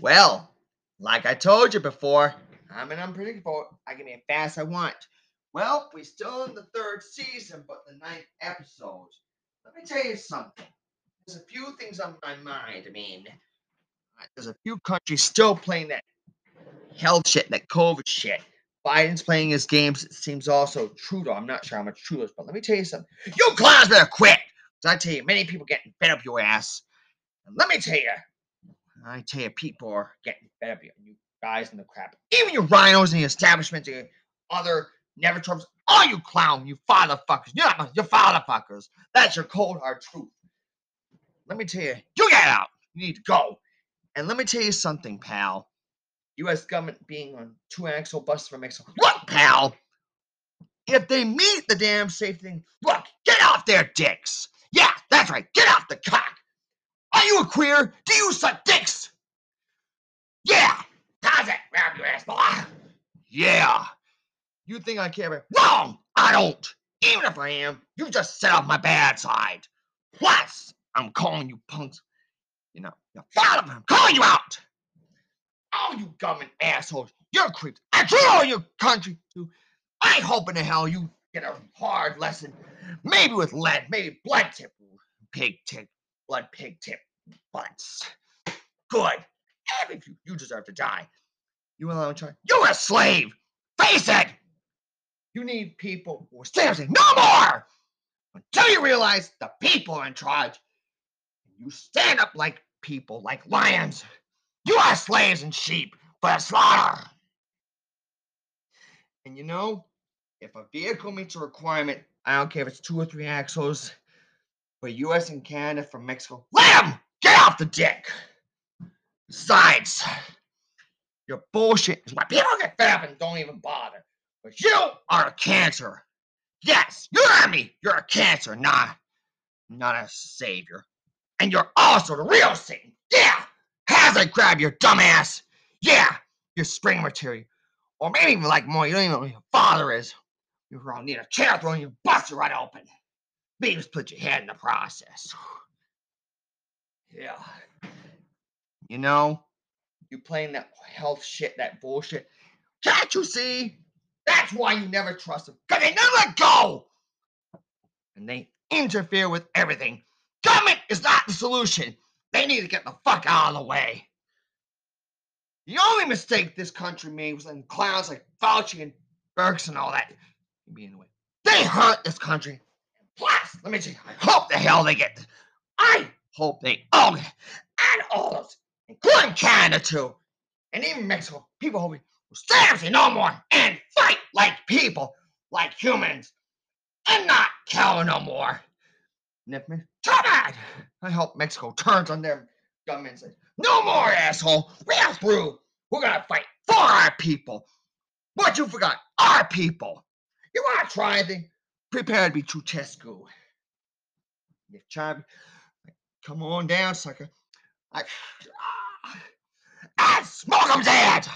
Well, like I told you before, I'm an unpredictable. I can be as fast as I want. Well, we're still in the third season, but the ninth episode. Let me tell you something. There's a few things on my mind. I mean, there's a few countries still playing that health shit, that COVID shit. Biden's playing his games. It seems also Trudeau. I'm not sure how much Trudeau's, but let me tell you something. You clowns better quit. I tell you, many people getting fed up your ass. And let me tell you, I tell you, people are getting fed up. You guys in the crap. Even you RINOs in the establishment, the other never Trumps, all you clown, you father fuckers. You're not you father. That's your cold hard truth. Let me tell you, you get out. You need to go. And let me tell you something, pal. U.S. government being on two axle buses from Mexico. Look, pal. If they meet the damn safe thing, look, get off their dicks. Yeah, that's right. Get off the cock. Are you a queer? Do you suck dicks? Yeah. How's it? Grab your ass, boy. Yeah. You think I care? Wrong. I don't. Even if I am, you just set off my bad side. Plus, I'm calling you punks. You know, your father, I'm calling you out. All you government assholes, you're creeps. I treat all your country too. I hope in the hell you get a hard lesson. Maybe with lead, maybe blood tip, pig tip, blood pig tip butts. Good. If you, you deserve to die. You alone try. You're a slave. Face it. You need people who are seriously no more until you realize the people are in charge. You stand up like people, like lions. You are slaves and sheep for the slaughter. And you know, if a vehicle meets a requirement, I don't care if it's two or three axles, for US and Canada from Mexico, let them off the dick. Besides, your bullshit is why people get fed and don't even bother. But you are a cancer. Yes, you heard me. You're a cancer, not, not a savior. And you're also the real Satan. Yeah, has I grab your dumbass. Yeah, your spring material. Or maybe even like more, you don't even know who your father is. You all need a chair thrown, you bust it right open. Maybe put your head in the process. Yeah. You know, you playing that health shit, that bullshit. Can't you see? That's why you never trust them. Because they never let go. And they interfere with everything. Government is not the solution. They need to get the fuck out of the way. The only mistake this country made was letting clowns like Fauci and Birx and all that be in the way. They hurt this country. Plus, let me tell you, I hope the hell they get. I hope they all get, and all those, including Canada too, and even Mexico. People will stand up no more and fight like people, like humans, and not kill no more. Nipman, too bad. I hope Mexico turns on their government and says, No more, asshole. We are through. We're to fight for our people. But you forgot our people. You want to try anything? Prepare to be Ceausescu. If China, come on down, sucker. I, smoke him dead.